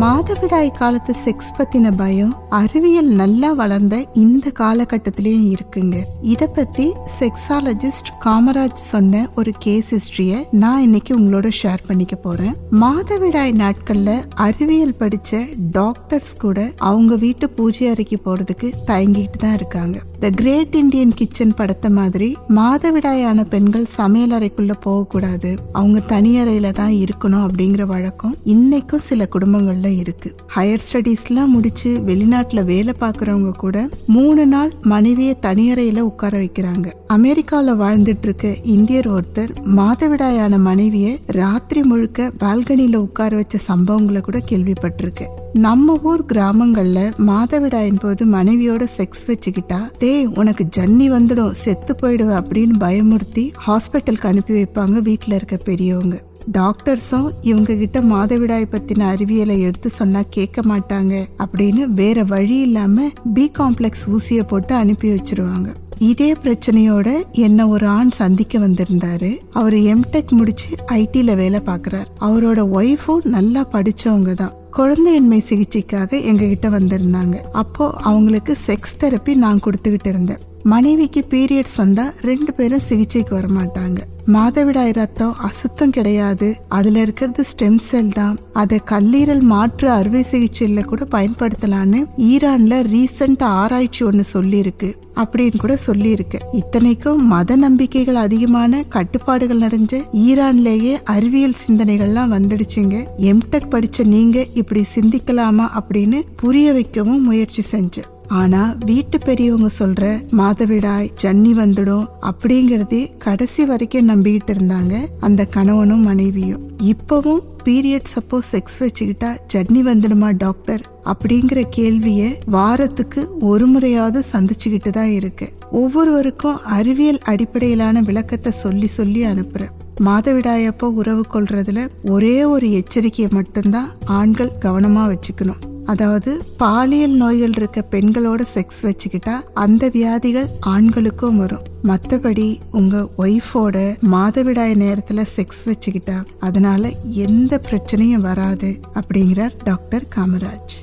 மாதவிடாய் காலத்து செக்ஸ் பத்தின பயம் அறிவியல் நல்லா வளர்ந்த இந்த காலகட்டத்திலயும் இருக்குங்க. இத பத்தி செக்ஸாலஜிஸ்ட் காமராஜ் சொன்ன ஒரு கேஸ் ஹிஸ்டரிய நான் இன்னைக்கு உங்களோட ஷேர் பண்ணிக்க போறேன். மாதவிடாய் நாட்கள்ல அறிவியல் படிச்ச டாக்டர்ஸ் கூட அவங்க வீட்டு பூஜை அறைக்கு போறதுக்கு தயங்கிட்டு தான் இருக்காங்க. த கிரேட் இண்டியன் கிச்சன் படத்த மாதிரி மாதவிடாயான பெண்கள் சமையல் அறைக்குள்ள போகக்கூடாது. அவங்க தனியறையில தான் இருக்கணும் அப்படிங்கிற வழக்கம் இன்னைக்கும் சில குடும்பங்கள்ல இருக்கு. ஹையர் ஸ்டடீஸ்லாம் முடிச்சு வெளிநாட்டுல வேலை பார்க்கறவங்க கூட மூணு நாள் மனைவியை தனியறையில உட்கார வைக்கிறாங்க. அமெரிக்காவில் வாழ்ந்துட்டு இருக்க இந்தியர் ஒருத்தர் மாதவிடாயான மனைவியை ராத்திரி முழுக்க பால்கனியில் உட்கார வச்ச சம்பவங்களை கூட கேள்விப்பட்டிருக்கேன் நம்ம ஊர் கிராமங்கள்ல மாதவிடாயின் போது மனைவியோட செக்ஸ் வச்சுக்கிட்டா டேய் உனக்கு ஜன்னி வந்துடும் செத்து போயிடுவ அப்படின்னு பயமுறுத்தி ஹாஸ்பிட்டலுக்கு அனுப்பி வைப்பாங்க வீட்டுல இருக்க பெரியவங்க. டாக்டர்ஸும் இவங்க கிட்ட மாதவிடாய் பத்தின அறிவியலை எடுத்து சொன்னா கேட்க மாட்டாங்க அப்படின்னு வேற வழி இல்லாம பி காம்ப்ளெக்ஸ் ஊசியை போட்டு அனுப்பி வச்சிருவாங்க. இதே பிரச்சனையோட என்ன ஒரு ஆண் சந்திக்க வந்திருந்தாரு. அவர் எம்டெக் முடிச்சு ஐடில வேலை பார்க்கறார். அவரோட ஒய்ஃபும் நல்லா படிச்சவங்க தான். குழந்தையின்மை சிகிச்சைக்காக எங்ககிட்ட வந்திருந்தாங்க. அப்போ அவங்களுக்கு செக்ஸ் தெரப்பி நான் கொடுத்துக்கிட்டு இருந்தேன். மனைவிக்கு பீரியட்ஸ் வந்தா ரெண்டு பேரும் சிகிச்சைக்கு வர மாட்டாங்க மாதவிடாய் ரத்தம் அசுத்தம் கிடையாது. அதுல இருக்கிறது ஸ்டெம் செல் தான். அதை கல்லீரல் மாற்று அறுவை சிகிச்சையில கூட பயன்படுத்தலான்னு ஈரான்ல ரீசெண்ட் ஆராய்ச்சி ஒன்று சொல்லியிருக்கு. அப்படின்னு கூட சொல்லியிருக்கு. இத்தனைக்கும் மத நம்பிக்கைகள் அதிகமான கட்டுப்பாடுகள் நிறைஞ்ச ஈரான்லேயே அறிவியல் சிந்தனைகள்லாம் வந்துடுச்சுங்க. எம்டெக் படிச்ச நீங்க இப்படி சிந்திக்கலாமா அப்படின்னு புரிய வைக்கவும் முயற்சி செஞ்சேன். ஆனா வீட்டு பெரியவங்க சொல்ற மாதவிடாய் ஜன்னி வந்துடும் அப்படிங்கறதே கடைசி வரைக்கும் நம்பிக்கிட்டு இருந்தாங்க அந்த கணவனும் மனைவியும். இப்பவும் பீரியட் சப்போஸ் செக்ஸ் வச்சுக்கிட்டா ஜன்னி வந்துடுமா டாக்டர்? அப்படிங்கிற கேள்விய வாரத்துக்கு ஒரு முறையாவது சந்திச்சுக்கிட்டு தான் இருக்கு. ஒவ்வொருவருக்கும் அறிவியல் அடிப்படையிலான விளக்கத்தை சொல்லி சொல்லி அனுப்புறேன் மாதவிடாயப்போ உறவு கொள்றதுல ஒரே ஒரு எச்சரிக்கையை மட்டும்தான் ஆண்கள் கவனமா வச்சுக்கணும். அதாவது பாலியல் நோய்கள் இருக்க பெண்களோட செக்ஸ் வச்சுக்கிட்டா அந்த வியாதிகள் ஆண்களுக்கும் வரும். மற்றபடி உங்க ஒய்ஃபோட மாதவிடாய் நேரத்துல செக்ஸ் வச்சுக்கிட்டா அதனால எந்த பிரச்சனையும் வராது அப்படிங்கிறார் டாக்டர் காமராஜ்.